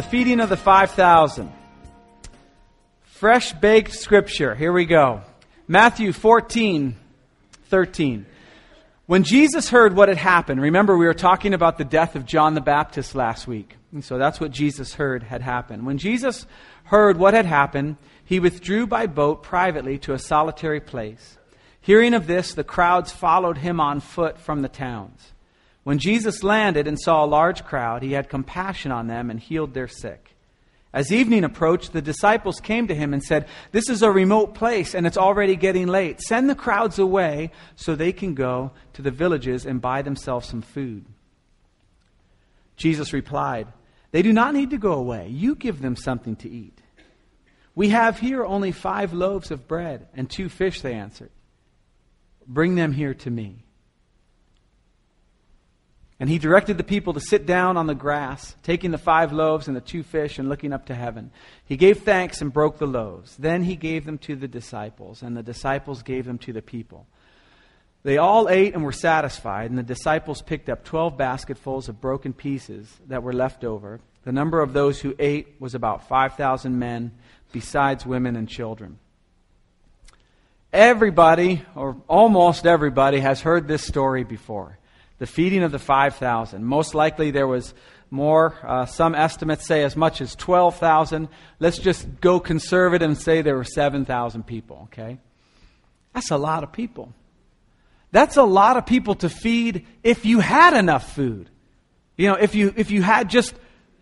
the feeding of the 5,000. Fresh baked scripture. Here we go. Matthew 14, 13. When Jesus heard what had happened, remember we were talking about the death of John the Baptist last week. And so that's what Jesus heard had happened. When Jesus heard what had happened, he withdrew by boat privately to a solitary place. Hearing of this, the crowds followed him on foot from the towns. When Jesus landed and saw a large crowd, he had compassion on them and healed their sick. As evening approached, the disciples came to him and said, This is a remote place and it's already getting late. Send the crowds away so they can go to the villages and buy themselves some food. Jesus replied, They do not need to go away. You give them something to eat. We have here only five loaves of bread and two fish, they answered. Bring them here to me. And he directed the people to sit down on the grass, taking the five loaves and the two fish and looking up to heaven. He gave thanks and broke the loaves. Then he gave them to the disciples, and the disciples gave them to the people. They all ate and were satisfied, and the disciples picked up twelve basketfuls of broken pieces that were left over. The number of those who ate was about 5,000 men, besides women and children. Everybody, or almost everybody, has heard this story before the feeding of the 5,000. Most likely there was more. Uh, some estimates say as much as 12,000. Let's just go conservative and say there were 7,000 people, okay? That's a lot of people. That's a lot of people to feed if you had enough food. You know, if you, if you had just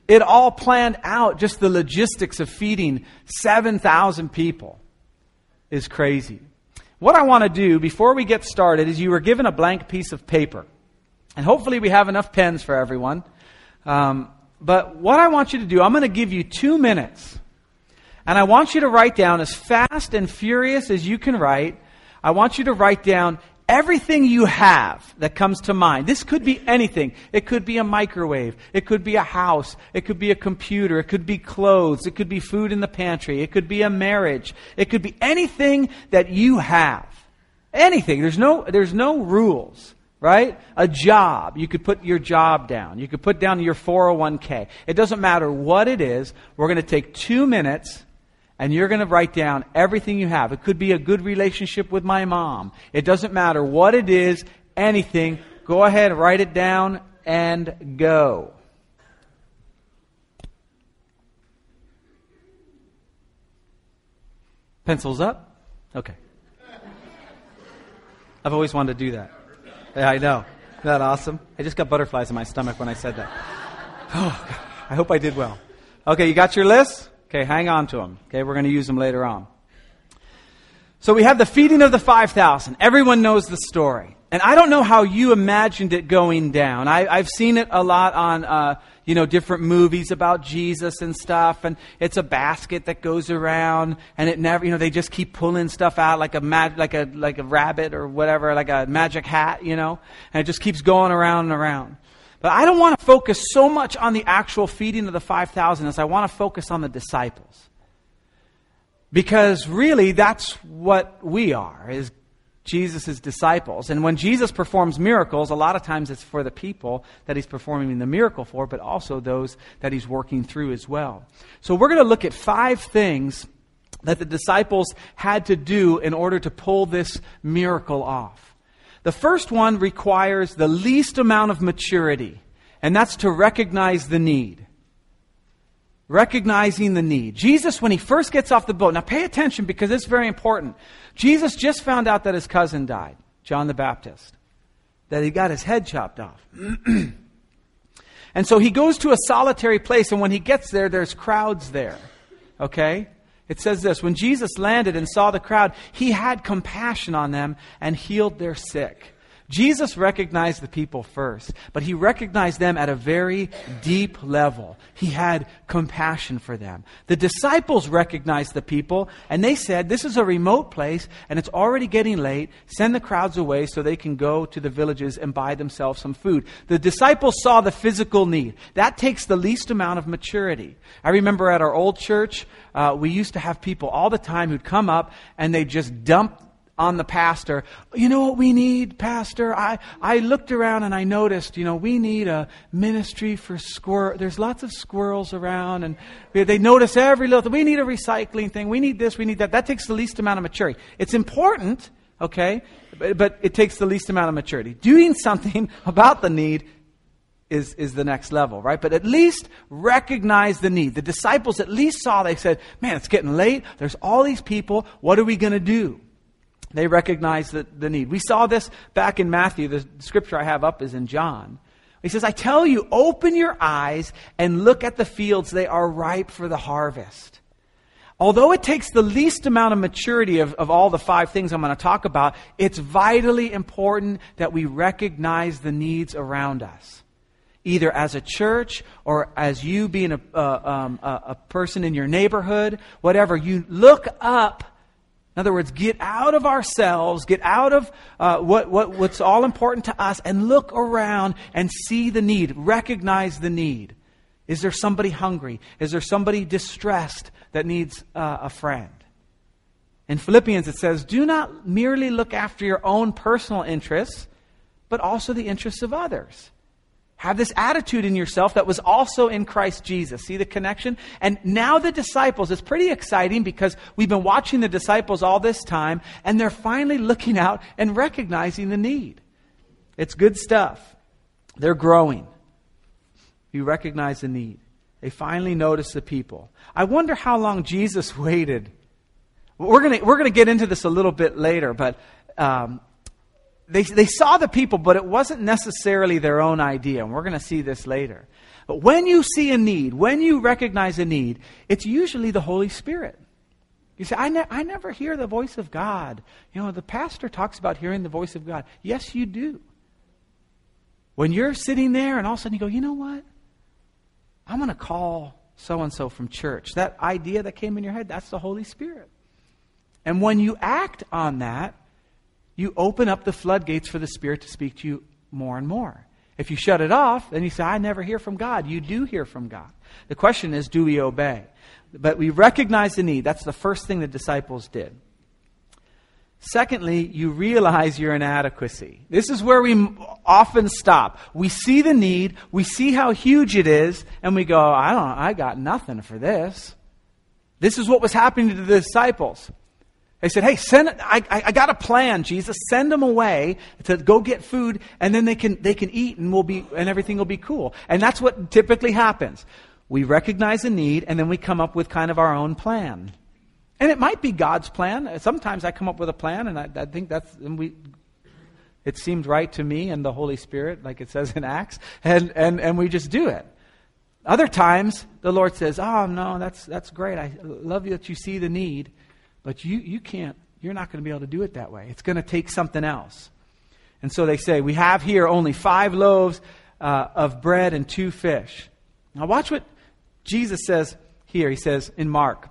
it all planned out, just the logistics of feeding 7,000 people is crazy. What I want to do before we get started is you were given a blank piece of paper. And hopefully we have enough pens for everyone. Um, but what I want you to do, I'm going to give you two minutes. And I want you to write down as fast and furious as you can write. I want you to write down everything you have that comes to mind. This could be anything. It could be a microwave. It could be a house. It could be a computer. It could be clothes. It could be food in the pantry. It could be a marriage. It could be anything that you have. Anything. There's no, there's no rules right? A job. You could put your job down. You could put down your 401k. It doesn't matter what it is. We're going to take two minutes and you're going to write down everything you have. It could be a good relationship with my mom. It doesn't matter what it is, anything. Go ahead, write it down, and go. Pencils up? Okay. I've always wanted to do that. Yeah, I know. Isn't that awesome? I just got butterflies in my stomach when I said that. Oh, I hope I did well. Okay, you got your list? Okay, hang on to them. Okay, we're going to use them later on. So we have the feeding of the 5,000. Everyone knows the story. And I don't know how you imagined it going down. I, have seen it a lot on, uh, you know, different movies about Jesus and stuff. And it's a basket that goes around, and it never, you know, they just keep pulling stuff out like a mag, like a like a rabbit or whatever, like a magic hat, you know, and it just keeps going around and around. But I don't want to focus so much on the actual feeding of the five thousand as I want to focus on the disciples. Because really, that's what we are, is Jesus' disciples. And when Jesus performs miracles, a lot of times it's for the people that he's performing the miracle for, but also those that he's working through as well. So we're going to look at five things that the disciples had to do in order to pull this miracle off. The first one requires the least amount of maturity, and that's to recognize the need. Recognizing the need. Jesus, when he first gets off the boat, now pay attention because it's very important. Jesus just found out that his cousin died, John the Baptist, that he got his head chopped off. and so he goes to a solitary place, and when he gets there, there's crowds there. Okay? It says this When Jesus landed and saw the crowd, he had compassion on them and healed their sick. Jesus recognized the people first, but he recognized them at a very deep level. He had compassion for them. The disciples recognized the people, and they said, This is a remote place, and it's already getting late. Send the crowds away so they can go to the villages and buy themselves some food. The disciples saw the physical need. That takes the least amount of maturity. I remember at our old church, uh, we used to have people all the time who'd come up and they just dump on the pastor. You know what we need, pastor? I, I looked around and I noticed, you know, we need a ministry for squirrel. There's lots of squirrels around and they notice every little, we need a recycling thing. We need this, we need that. That takes the least amount of maturity. It's important, okay? But, but it takes the least amount of maturity. Doing something about the need is, is the next level, right? But at least recognize the need. The disciples at least saw, they said, man, it's getting late. There's all these people. What are we going to do? They recognize the, the need. We saw this back in Matthew. The scripture I have up is in John. He says, I tell you, open your eyes and look at the fields. They are ripe for the harvest. Although it takes the least amount of maturity of, of all the five things I'm going to talk about, it's vitally important that we recognize the needs around us. Either as a church or as you being a, uh, um, a, a person in your neighborhood, whatever, you look up in other words, get out of ourselves, get out of uh, what, what, what's all important to us, and look around and see the need, recognize the need. Is there somebody hungry? Is there somebody distressed that needs uh, a friend? In Philippians, it says, Do not merely look after your own personal interests, but also the interests of others. Have this attitude in yourself that was also in Christ Jesus. See the connection? And now the disciples, it's pretty exciting because we've been watching the disciples all this time and they're finally looking out and recognizing the need. It's good stuff. They're growing. You recognize the need. They finally notice the people. I wonder how long Jesus waited. We're going we're gonna get into this a little bit later, but um, they, they saw the people, but it wasn't necessarily their own idea. And we're going to see this later. But when you see a need, when you recognize a need, it's usually the Holy Spirit. You say, I, ne- I never hear the voice of God. You know, the pastor talks about hearing the voice of God. Yes, you do. When you're sitting there and all of a sudden you go, you know what? I'm going to call so and so from church. That idea that came in your head, that's the Holy Spirit. And when you act on that, you open up the floodgates for the Spirit to speak to you more and more. If you shut it off, then you say, I never hear from God. You do hear from God. The question is, do we obey? But we recognize the need. That's the first thing the disciples did. Secondly, you realize your inadequacy. This is where we often stop. We see the need, we see how huge it is, and we go, I don't I got nothing for this. This is what was happening to the disciples. They said, Hey, send, I, I got a plan, Jesus. Send them away to go get food, and then they can, they can eat, and, we'll be, and everything will be cool. And that's what typically happens. We recognize a need, and then we come up with kind of our own plan. And it might be God's plan. Sometimes I come up with a plan, and I, I think that's, and we, it seemed right to me and the Holy Spirit, like it says in Acts, and, and, and we just do it. Other times, the Lord says, Oh, no, that's, that's great. I love you that you see the need. But you, you can't, you're not going to be able to do it that way. It's going to take something else. And so they say, We have here only five loaves uh, of bread and two fish. Now, watch what Jesus says here. He says in Mark.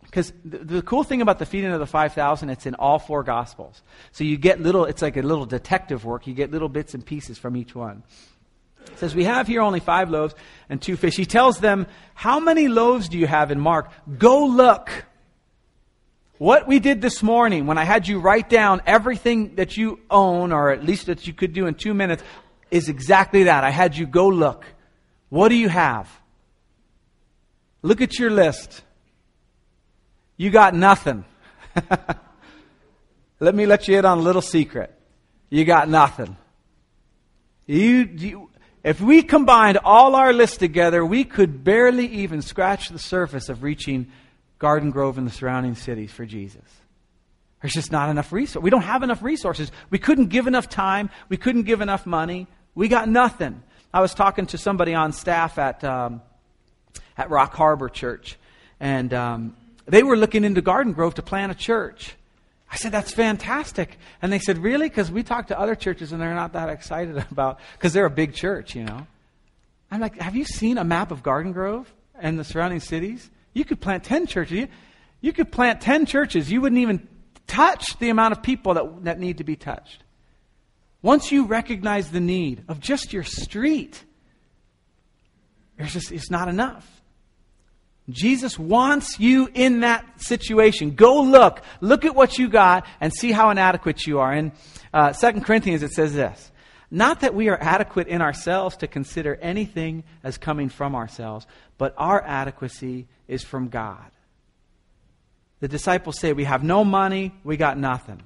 Because the, the, cool thing about the feeding of the 5,000, it's in all four Gospels. So you get little, it's like a little detective work. You get little bits and pieces from each one. It says, We have here only five loaves and two fish. He tells them, How many loaves do you have in Mark? Go look. What we did this morning when I had you write down everything that you own, or at least that you could do in two minutes, is exactly that. I had you go look. What do you have? Look at your list. You got nothing. let me let you in on a little secret. You got nothing. You, you, if we combined all our lists together, we could barely even scratch the surface of reaching Garden Grove and the surrounding cities for Jesus. There's just not enough resources. We don't have enough resources. We couldn't give enough time. We couldn't give enough money. We got nothing. I was talking to somebody on staff at, um, at Rock Harbor Church, and um, they were looking into Garden Grove to plant a church. I said, that's fantastic. And they said, really? Because we talked to other churches and they're not that excited about, because they're a big church, you know. I'm like, have you seen a map of Garden Grove and the surrounding cities? You could plant 10 churches. You, you could plant 10 churches. You wouldn't even touch the amount of people that, that need to be touched. Once you recognize the need of just your street, there's just, it's not enough. Jesus wants you in that situation. Go look. Look at what you got and see how inadequate you are. In uh, 2 Corinthians, it says this Not that we are adequate in ourselves to consider anything as coming from ourselves, but our adequacy is from God. The disciples say, We have no money, we got nothing.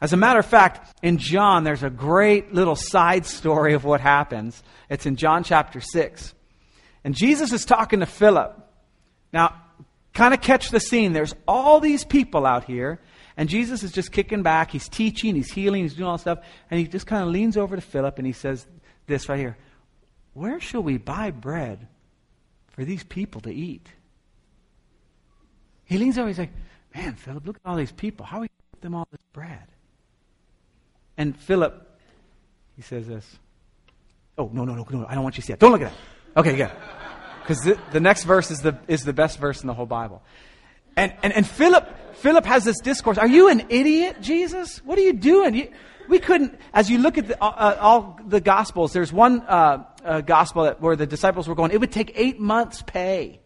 As a matter of fact, in John, there's a great little side story of what happens. It's in John chapter 6. And Jesus is talking to Philip. Now, kind of catch the scene. There's all these people out here, and Jesus is just kicking back. He's teaching, he's healing, he's doing all stuff. And he just kind of leans over to Philip and he says this right here Where shall we buy bread for these people to eat? He leans over, and he's like, Man, Philip, look at all these people. How are we going to get them all this bread? And Philip, he says this. Oh, no, no, no, no, I don't want you to see that. Don't look at that. Okay, yeah. Because the, the, next verse is the, is the best verse in the whole Bible. And, and, and Philip, Philip has this discourse. Are you an idiot, Jesus? What are you doing? You, we couldn't, as you look at the, uh, uh all the Gospels, there's one uh, uh, Gospel that, where the disciples were going, it would take eight months' pay.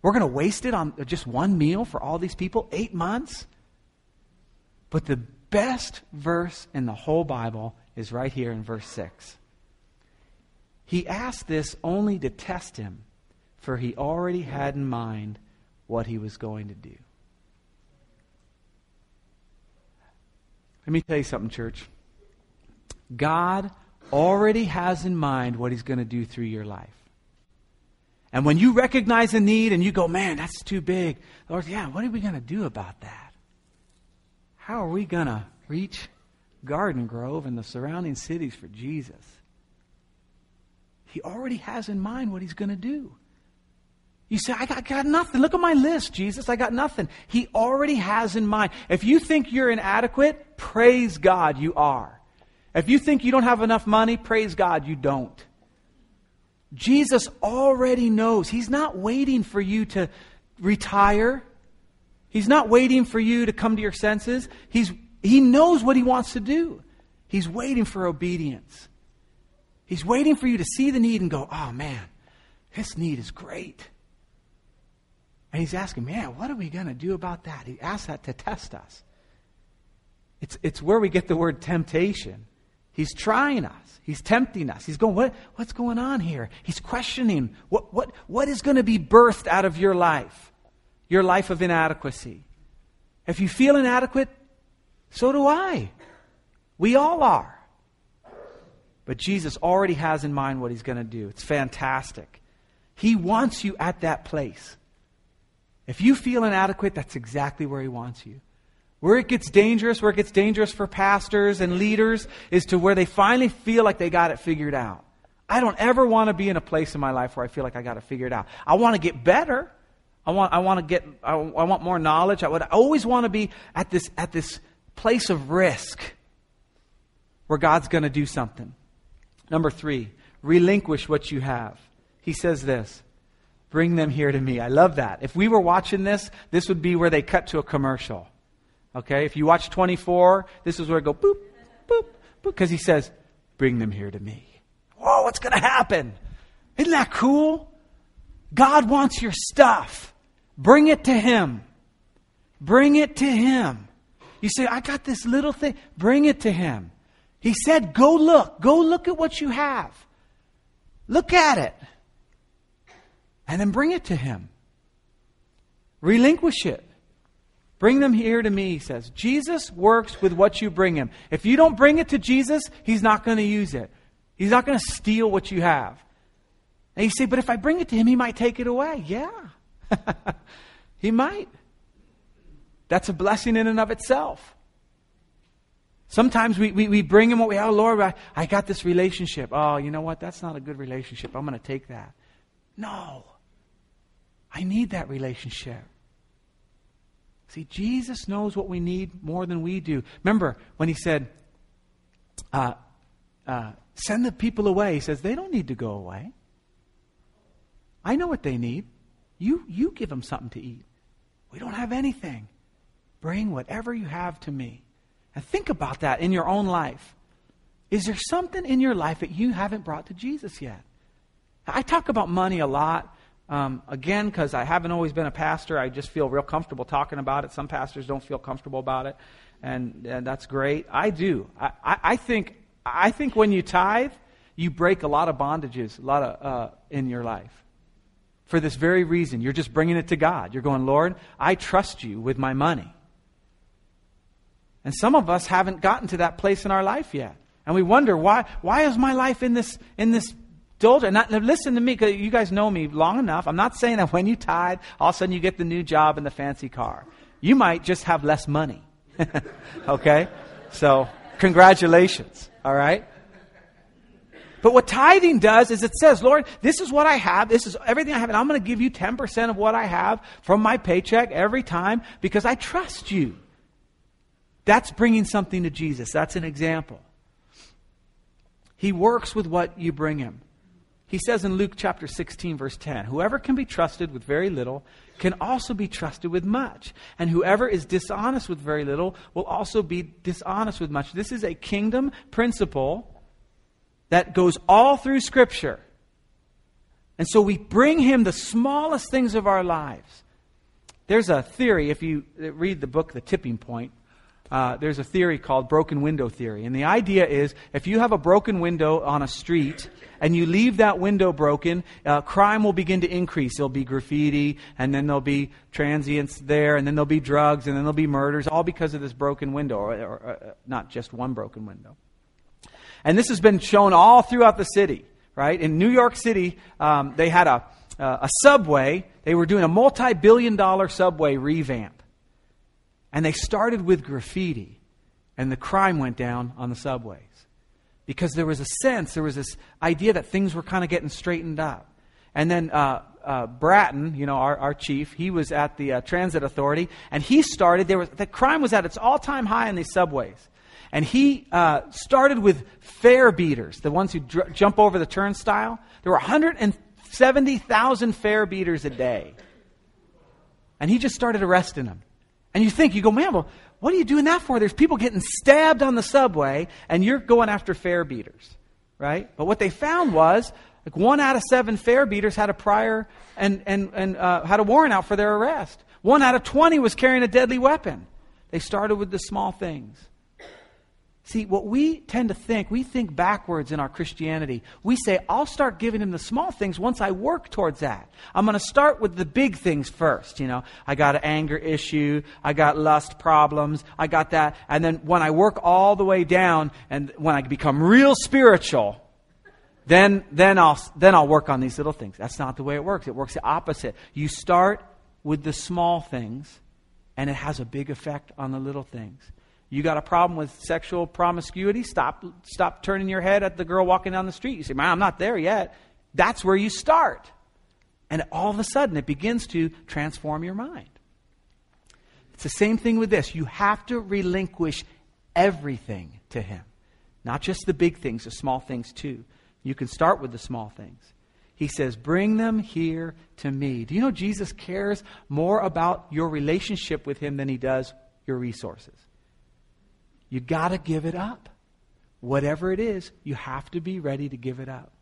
We're going to waste it on just one meal for all these people? Eight months? But the best verse in the whole Bible is right here in verse 6. He asked this only to test him, for he already had in mind what he was going to do. Let me tell you something, church. God already has in mind what he's going to do through your life. And when you recognize a need and you go, man, that's too big, Lord, yeah, what are we going to do about that? How are we going to reach Garden Grove and the surrounding cities for Jesus? He already has in mind what he's going to do. You say, I got, got, nothing. Look at my list, Jesus. I got nothing. He already has in mind. If you think you're inadequate, praise God, you are. If you think you don't have enough money, praise God, you don't. Jesus already knows. He's not waiting for you to retire. He's not waiting for you to come to your senses. He's, he knows what he wants to do. He's waiting for obedience. He's waiting for you to see the need and go, oh man, this need is great. And he's asking, man, what are we going to do about that? He asks that to test us. It's, it's where we get the word temptation. He's trying us. He's tempting us. He's going, what, what's going on here? He's questioning what, what, what is going to be birthed out of your life your life of inadequacy. If you feel inadequate, so do I. We all are. But Jesus already has in mind what he's going to do. It's fantastic. He wants you at that place. If you feel inadequate, that's exactly where he wants you. Where it gets dangerous, where it gets dangerous for pastors and leaders, is to where they finally feel like they got it figured out. I don't ever want to be in a place in my life where I feel like I got it figured out. I want to get better. I want, I want to get, I, I want more knowledge. I would I always want to be at this, at this place of risk where God's going to do something. Number three, relinquish what you have. He says this bring them here to me. I love that. If we were watching this, this would be where they cut to a commercial. Okay? If you watch 24, this is where it go boop, boop, boop, because he says, bring them here to me. Whoa, what's going to happen? Isn't that cool? God wants your stuff. Bring it to Him. Bring it to Him. You say, I got this little thing. Bring it to Him. He said, Go look. Go look at what you have. Look at it. And then bring it to Him. Relinquish it. Bring them here to me, he says. Jesus works with what you bring him. If you don't bring it to Jesus, he's not going to use it. He's not going to steal what you have. And you say, but if I bring it to him, he might take it away. Yeah. he might. That's a blessing in and of itself. Sometimes we, we, we bring him what we, oh Lord, I, I got this relationship. Oh, you know what? That's not a good relationship. I'm going to take that. No. I need that relationship. See, Jesus knows what we need more than we do. Remember when he said, uh, uh, send the people away, he says, they don't need to go away. I know what they need. You, you give them something to eat. We don't have anything. Bring whatever you have to me. And think about that in your own life. Is there something in your life that you haven't brought to Jesus yet? I talk about money a lot. Um, again, because I haven't always been a pastor, I just feel real comfortable talking about it. Some pastors don't feel comfortable about it, and, and that's great. I do. I, I, I, think, I think when you tithe, you break a lot of bondages, a lot of uh, in your life. For this very reason, you're just bringing it to God. You're going, Lord, I trust you with my money. And some of us haven't gotten to that place in our life yet. And we wonder, why, why is my life in this, in this doldrum? Not, listen to me, because you guys know me long enough. I'm not saying that when you tithe, all of a sudden you get the new job and the fancy car. You might just have less money. okay? So, congratulations. All right? But what tithing does is it says, Lord, this is what I have. This is everything I have. And I'm going to give you 10% of what I have from my paycheck every time because I trust you. That's bringing something to Jesus. That's an example. He works with what you bring him. He says in Luke chapter 16, verse 10 Whoever can be trusted with very little can also be trusted with much. And whoever is dishonest with very little will also be dishonest with much. This is a kingdom principle that goes all through Scripture. And so we bring him the smallest things of our lives. There's a theory, if you read the book, The Tipping Point, uh, there's a theory called broken window theory. And the idea is if you have a broken window on a street and you leave that window broken, uh, crime will begin to increase. There'll be graffiti, and then there'll be transients there, and then there'll be drugs, and then there'll be murders, all because of this broken window, or, or, uh, not just one broken window. And this has been shown all throughout the city, right? In New York City, um, they had a, uh, a subway. They were doing a multi billion dollar subway revamp. And they started with graffiti, and the crime went down on the subways. Because there was a sense, there was this idea that things were kind of getting straightened up. And then uh, uh, Bratton, you know, our, our chief, he was at the uh, Transit Authority, and he started, there was, the crime was at its all time high in these subways. And he uh, started with fare beaters, the ones who dr- jump over the turnstile. There were 170,000 fare beaters a day. And he just started arresting them. And you think, you go, man, well, what are you doing that for? There's people getting stabbed on the subway, and you're going after fare beaters, right? But what they found was, like one out of seven fare beaters had a prior and, and, and uh, had a warrant out for their arrest. One out of 20 was carrying a deadly weapon. They started with the small things. See, what we tend to think, we think backwards in our Christianity. We say, I'll start giving him the small things once I work towards that. I'm going to start with the big things first. You know, I got an anger issue. I got lust problems. I got that. And then when I work all the way down and when I become real spiritual, then, then I'll, then I'll work on these little things. That's not the way it works. It works the opposite. You start with the small things and it has a big effect on the little things. You got a problem with sexual promiscuity? Stop, stop turning your head at the girl walking down the street. You say, Man, I'm not there yet. That's where you start. And all of a sudden, it begins to transform your mind. It's the same thing with this. You have to relinquish everything to Him, not just the big things, the small things too. You can start with the small things. He says, Bring them here to me. Do you know Jesus cares more about your relationship with Him than He does your resources? You got to give it up. Whatever it is, you have to be ready to give it up.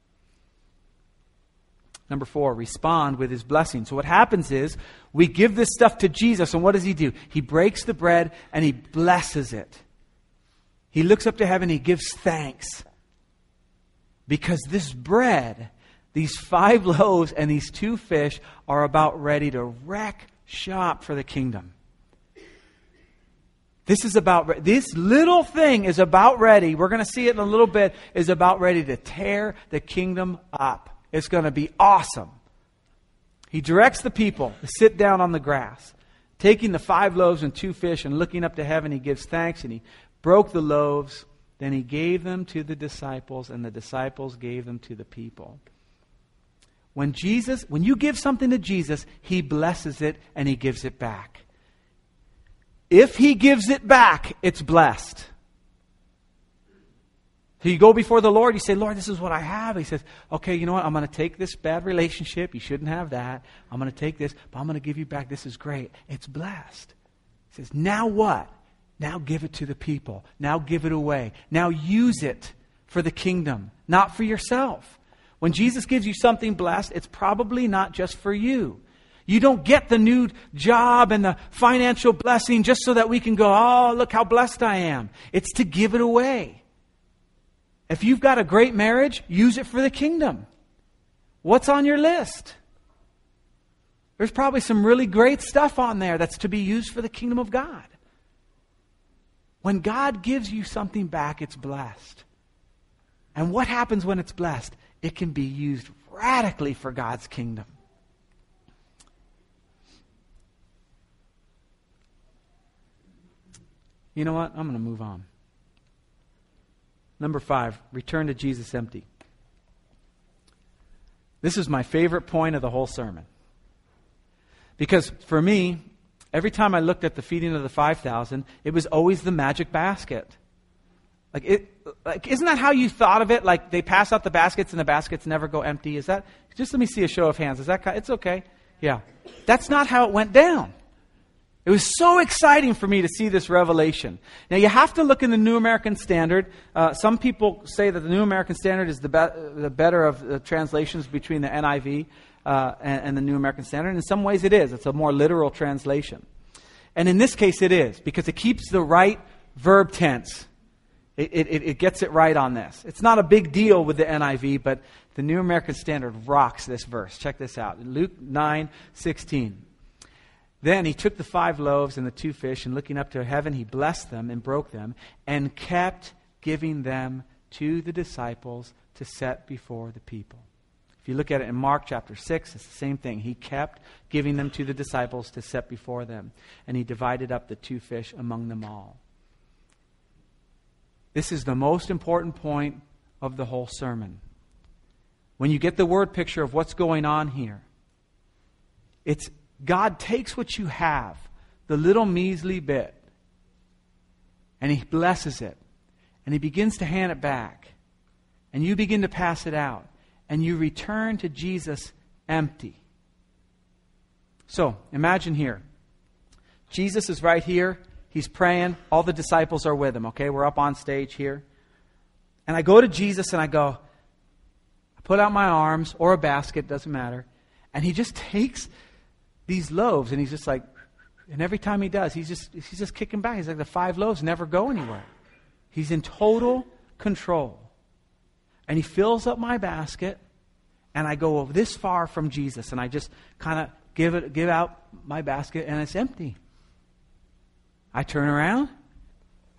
Number four, respond with his blessing. So what happens is we give this stuff to Jesus, and what does he do? He breaks the bread and he blesses it. He looks up to heaven, he gives thanks. Because this bread, these five loaves and these two fish are about ready to wreck shop for the kingdom. This is about, this little thing is about ready. We're going to see it in a little bit, is about ready to tear the kingdom up. It's going to be awesome. He directs the people to sit down on the grass. Taking the five loaves and two fish and looking up to heaven, he gives thanks and he broke the loaves. Then he gave them to the disciples, and the disciples gave them to the people. When Jesus, when you give something to Jesus, he blesses it and he gives it back. If he gives it back, it's blessed. So you go before the Lord, you say, Lord, this is what I have. He says, okay, you know what? I'm going to take this bad relationship. You shouldn't have that. I'm going to take this, but I'm going to give you back. This is great. It's blessed. He says, now what? Now give it to the people. Now give it away. Now use it for the kingdom, not for yourself. When Jesus gives you something blessed, it's probably not just for you. You don't get the new job and the financial blessing just so that we can go, oh, look how blessed I am. It's to give it away. If you've got a great marriage, use it for the kingdom. What's on your list? There's probably some really great stuff on there that's to be used for the kingdom of God. When God gives you something back, it's blessed. And what happens when it's blessed? It can be used radically for God's kingdom. You know what? I'm going to move on. Number five, return to Jesus empty. This is my favorite point of the whole sermon. Because for me, every time I looked at the feeding of the 5,000, it was always the magic basket. Like, it, like, isn't that how you thought of it? Like, they pass out the baskets and the baskets never go empty. Is that, just let me see a show of hands. Is that, it's okay. Yeah. That's not how it went down. It was so exciting for me to see this revelation. Now, you have to look in the New American Standard. Uh, some people say that the New American Standard is the, be- the better of the translations between the NIV uh, and, and the New American Standard. In some ways, it is. It's a more literal translation. And in this case, it is, because it keeps the right verb tense. It, it, it, gets it right on this. It's not a big deal with the NIV, but the New American Standard rocks this verse. Check this out. Luke 9 16. Then he took the five loaves and the two fish, and looking up to heaven, he blessed them and broke them, and kept giving them to the disciples to set before the people. If you look at it in Mark chapter 6, it's the same thing. He kept giving them to the disciples to set before them, and he divided up the two fish among them all. This is the most important point of the whole sermon. When you get the word picture of what's going on here, it's God takes what you have, the little measly bit, and He blesses it. And He begins to hand it back. And you begin to pass it out. And you return to Jesus empty. So, imagine here. Jesus is right here. He's praying. All the disciples are with him, okay? We're up on stage here. And I go to Jesus and I go, I put out my arms or a basket, doesn't matter. And he just takes these loaves, and he's just like, and every time he does, he's just he's just kicking back. He's like the five loaves never go anywhere. He's in total control. And he fills up my basket, and I go this far from Jesus, and I just kind of give it give out my basket, and it's empty. I turn around,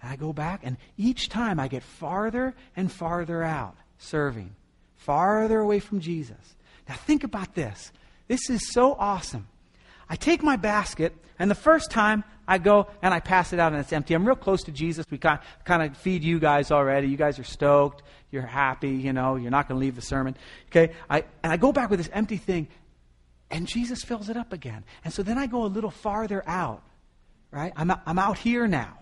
and I go back, and each time I get farther and farther out serving, farther away from Jesus. Now think about this. This is so awesome. I take my basket, and the first time I go and I pass it out and it's empty. I'm real close to Jesus. We kind of feed you guys already. You guys are stoked. You're happy. You know, you're not going to leave the sermon. Okay? I, and I go back with this empty thing, and Jesus fills it up again. And so then I go a little farther out, right? I'm, I'm out here now.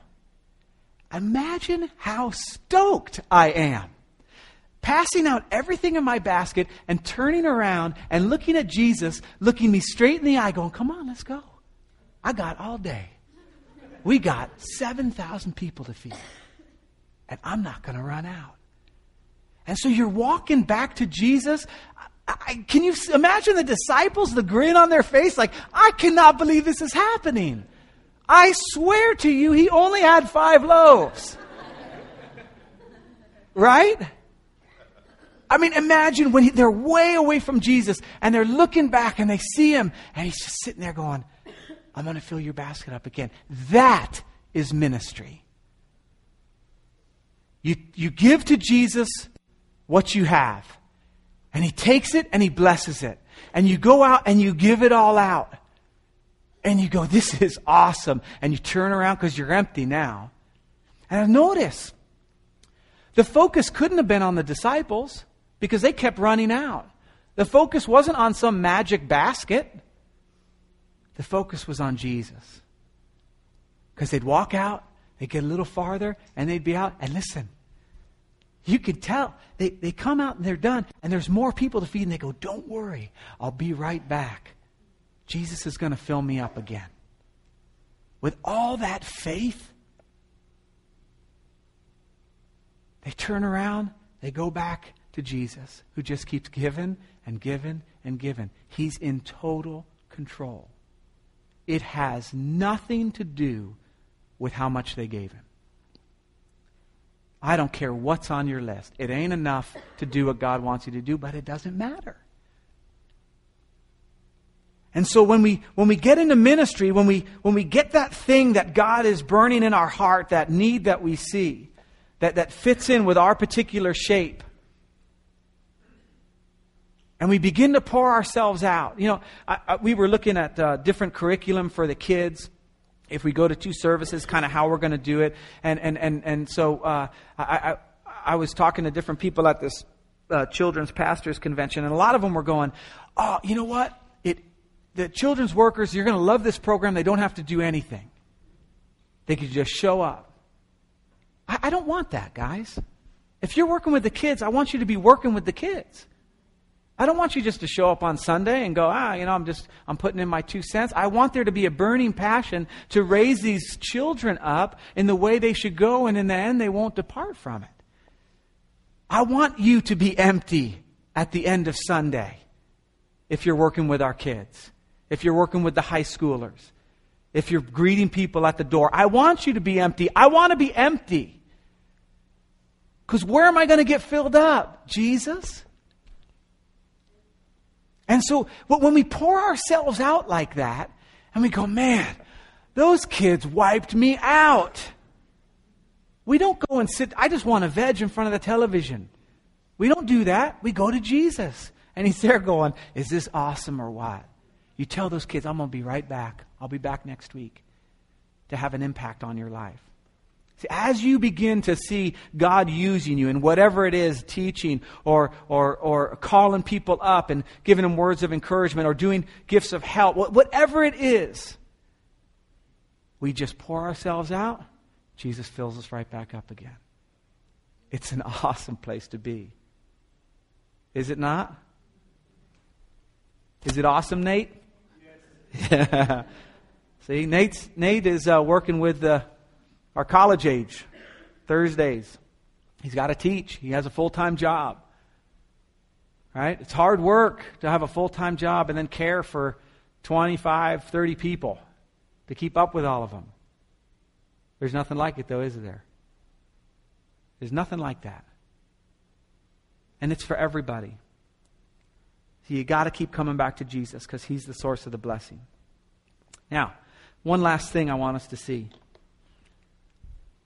Imagine how stoked I am passing out everything in my basket and turning around and looking at Jesus, looking me straight in the eye, going, Come on, let's go. I got all day. We got 7,000 people to feed. And I'm not going to run out. And so you're walking back to Jesus. I, can you imagine the disciples, the grin on their face? Like, I cannot believe this is happening. I swear to you, he only had five loaves. right? I mean, imagine when he, they're way away from Jesus and they're looking back and they see him and he's just sitting there going, I'm going to fill your basket up again. That is ministry. You, you give to Jesus what you have, and he takes it and he blesses it. And you go out and you give it all out. And you go, This is awesome. And you turn around because you're empty now. And I notice, the focus couldn't have been on the disciples because they kept running out. The focus wasn't on some magic basket, the focus was on Jesus. Because they'd walk out, they'd get a little farther, and they'd be out. And listen, you could tell. They, they come out and they're done, and there's more people to feed, and they go, Don't worry, I'll be right back. Jesus is going to fill me up again. With all that faith, they turn around, they go back, to Jesus, who just keeps giving and giving and giving. He's in total control. It has nothing to do with how much they gave him. I don't care what's on your list. It ain't enough to do what God wants you to do, but it doesn't matter. And so when we, when we get into ministry, when we, when we get that thing that God is burning in our heart, that need that we see, that, that fits in with our particular shape, and we begin to pour ourselves out. You know, I, I, we were looking at uh, different curriculum for the kids. If we go to two services, kind of how we're going to do it. And, and, and, and so uh, I, I, I was talking to different people at this uh, children's pastors convention, and a lot of them were going, Oh, you know what? It the children's workers, you're going to love this program. They don't have to do anything, they can just show up. I, I don't want that, guys. If you're working with the kids, I want you to be working with the kids. I don't want you just to show up on Sunday and go, ah, you know, I'm just, I'm putting in my two cents. I want there to be a burning passion to raise these children up in the way they should go, and in the end, they won't depart from it. I want you to be empty at the end of Sunday if you're working with our kids if you're working with the high schoolers, if you're greeting people at the door. I want you to be empty. I want to be empty. Because where am I going to get filled up? Jesus? And so when we pour ourselves out like that, and we go, man, those kids wiped me out. We don't go and sit, I just want a veg in front of the television. We don't do that. We go to Jesus. And he's there going, is this awesome or what? You tell those kids, I'm going to be right back. I'll be back next week to have an impact on your life. See, as you begin to see God using you in whatever it is, teaching or, or, or calling people up and giving them words of encouragement or doing gifts of help, whatever it is, we just pour ourselves out, Jesus fills us right back up again. It's an awesome place to be. Is it not? Is it awesome, Nate? Yes. See, Nate's, Nate is uh, working with uh, our college age Thursdays. He's got to teach. He has a full time job. Right? It's hard work to have a full time job and then care for 25, 30 people to keep up with all of them. There's nothing like it, though, is there? There's nothing like that. And it's for everybody. So you got to keep coming back to Jesus because he's the source of the blessing. Now, one last thing I want us to see.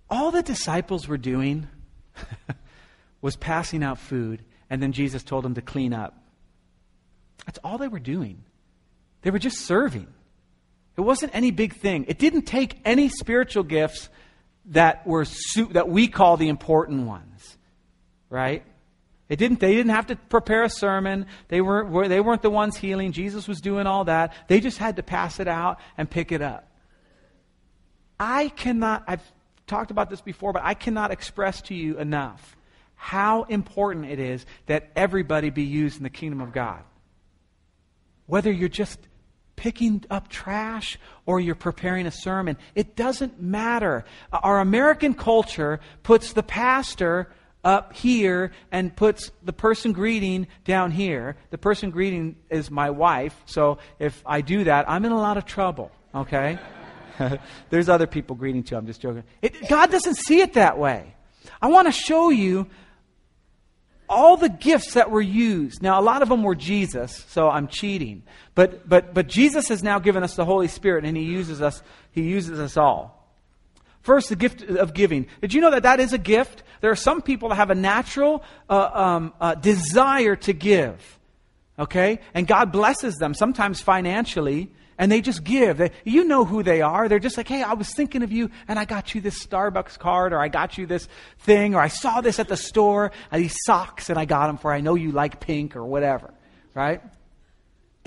All the disciples were doing was passing out food, and then Jesus told them to clean up. That's all they were doing. They were just serving. It wasn't any big thing. It didn't take any spiritual gifts that were su- that we call the important ones, right? It didn't, they didn't have to prepare a sermon. They weren't, they weren't the ones healing. Jesus was doing all that. They just had to pass it out and pick it up. I cannot, I've talked about this before, but I cannot express to you enough how important it is that everybody be used in the kingdom of God. Whether you're just picking up trash or you're preparing a sermon, it doesn't matter. Our American culture puts the pastor up here and puts the person greeting down here. The person greeting is my wife, so if I do that, I'm in a lot of trouble, okay? There's other people greeting too, I'm just joking. It, God doesn't see it that way. I want to show you all the gifts that were used. Now, a lot of them were Jesus, so I'm cheating. But, but, but Jesus has now given us the Holy Spirit, and He uses us, He uses us all. First, the gift of giving. Did you know that that is a gift? There are some people that have a natural uh, um, uh, desire to give. Okay? And God blesses them, sometimes financially, and they just give. They, you know who they are. They're just like, hey, I was thinking of you, and I got you this Starbucks card, or I got you this thing, or I saw this at the store, these socks, and I got them for I know you like pink, or whatever. Right?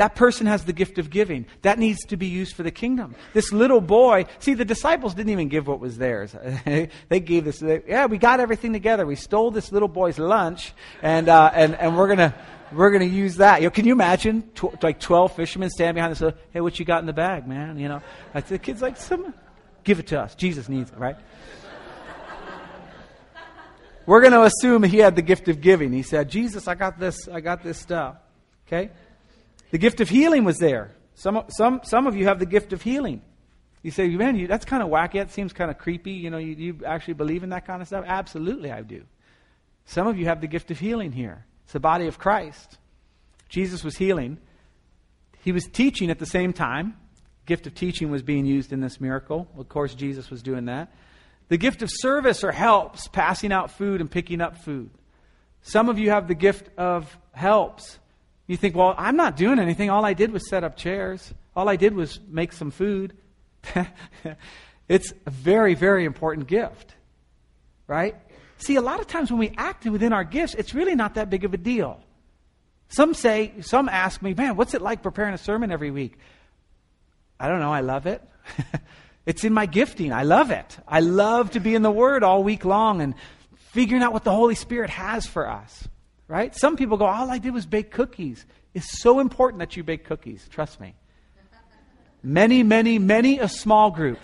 That person has the gift of giving. That needs to be used for the kingdom. This little boy, see, the disciples didn't even give what was theirs. they gave this, they, yeah, we got everything together. We stole this little boy's lunch, and, uh, and, and we're going to we're going to use that. You know, can you imagine tw- like 12 fishermen standing behind us? Uh, hey, what you got in the bag, man? You know, the kid's like, Some, give it to us. Jesus needs it, right? we're going to assume he had the gift of giving. He said, Jesus, I got this, I got this stuff. Okay? The gift of healing was there. Some, some, some of you have the gift of healing. You say, man, you, that's kind of wacky. That seems kind of creepy. You know, you, you actually believe in that kind of stuff? Absolutely, I do. Some of you have the gift of healing here. It's the body of Christ. Jesus was healing. He was teaching at the same time. Gift of teaching was being used in this miracle. Of course, Jesus was doing that. The gift of service or helps, passing out food and picking up food. Some of you have the gift of helps. You think, well, I'm not doing anything. All I did was set up chairs. All I did was make some food. it's a very, very important gift. Right? See, a lot of times when we act within our gifts, it's really not that big of a deal. Some say, some ask me, man, what's it like preparing a sermon every week? I don't know, I love it. It's in my gifting. I love it. I love to be in the Word all week long and figuring out what the Holy Spirit has for us. Right? Some people go, All I did was bake cookies. It's so important that you bake cookies. Trust me. Many, many, many a small group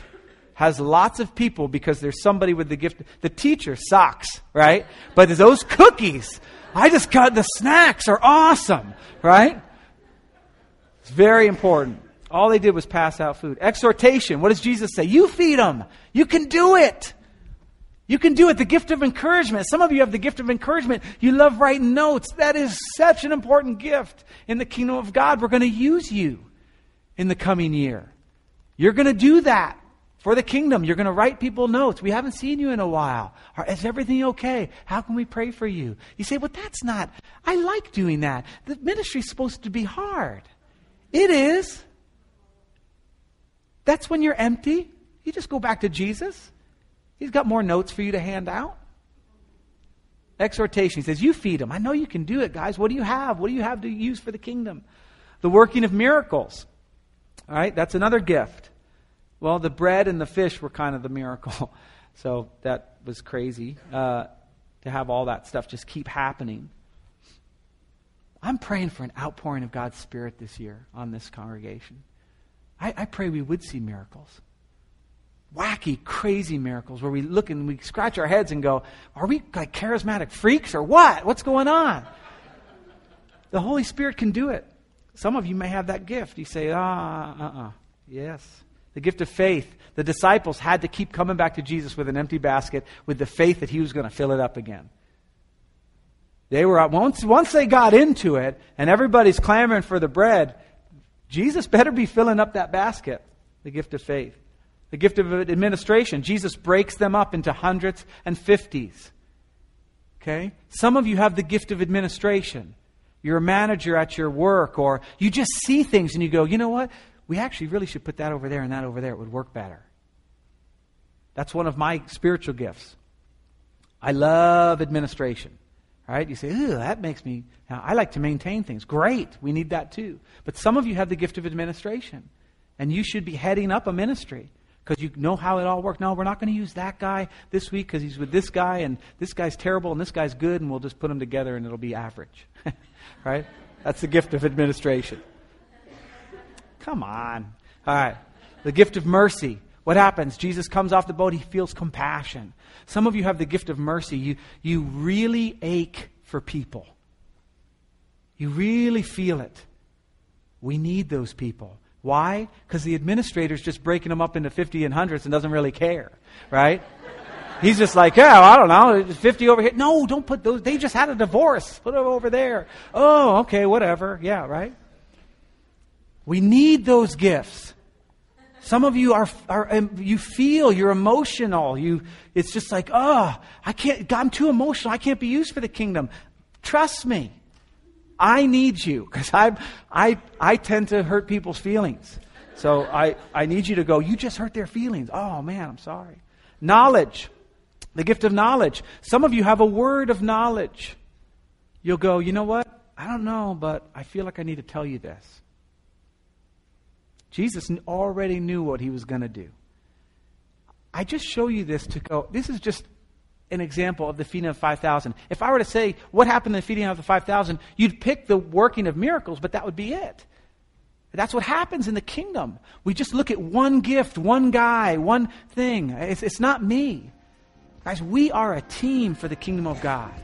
has lots of people because there's somebody with the gift. The teacher sucks, right? But those cookies, I just got the snacks are awesome, right? It's very important. All they did was pass out food. Exhortation. What does Jesus say? You feed them. You can do it. You can do it. The gift of encouragement. Some of you have the gift of encouragement. You love writing notes. That is such an important gift in the kingdom of God. We're going to use you in the coming year. You're going to do that for the kingdom. You're going to write people notes. We haven't seen you in a while. Is everything okay? How can we pray for you? You say, well, that's not, I like doing that. The ministry's supposed to be hard. It is. That's when you're empty. You just go back to Jesus. He's got more notes for you to hand out. Exhortation. He says, You feed them. I know you can do it, guys. What do you have? What do you have to use for the kingdom? The working of miracles. All right, that's another gift. Well, the bread and the fish were kind of the miracle. So that was crazy uh, to have all that stuff just keep happening. I'm praying for an outpouring of God's Spirit this year on this congregation. I, I pray we would see miracles. Wacky, crazy miracles where we look and we scratch our heads and go, Are we like charismatic freaks or what? What's going on? The Holy Spirit can do it. Some of you may have that gift. You say, Ah, uh uh. Yes. The gift of faith. The disciples had to keep coming back to Jesus with an empty basket with the faith that he was going to fill it up again. They were once once they got into it and everybody's clamoring for the bread, Jesus better be filling up that basket, the gift of faith. The gift of administration, Jesus breaks them up into hundreds and fifties. Okay? Some of you have the gift of administration. You're a manager at your work, or you just see things and you go, you know what? We actually really should put that over there and that over there. It would work better. That's one of my spiritual gifts. I love administration. Right? You say, ooh, that makes me. Now, I like to maintain things. Great. We need that too. But some of you have the gift of administration. And you should be heading up a ministry because you know how it all works. No, we're not going to use that guy this week because he's with this guy, and this guy's terrible, and this guy's good, and we'll just put them together, and it'll be average. right? That's the gift of administration. Come on. All right. The gift of mercy. What happens? Jesus comes off the boat, he feels compassion. Some of you have the gift of mercy. You, you really ache for people. You really feel it. We need those people. Why? Because the administrator's just breaking them up into 50 and hundreds and doesn't really care, right? He's just like, yeah, I don't know, 50 over here. No, don't put those. They just had a divorce. Put them over there. Oh, okay, whatever. Yeah, right? We need those gifts. Some of you are, are um, you feel you're emotional. You, it's just like, oh, I can't, I'm too emotional. I can't be used for the kingdom. Trust me. I need you because I, I, I tend to hurt people's feelings. So I, I need you to go, you just hurt their feelings. Oh man, I'm sorry. Knowledge. The gift of knowledge. Some of you have a word of knowledge. You'll go, you know what? I don't know, but I feel like I need to tell you this. Jesus already knew what he was going to do. I just show you this to go, this is just an example of the feeding of 5,000. If I were to say, what happened in the feeding of the 5,000, you'd pick the working of miracles, but that would be it. That's what happens in the kingdom. We just look at one gift, one guy, one thing. It's, it's not me. Guys, we are a team for the kingdom of God.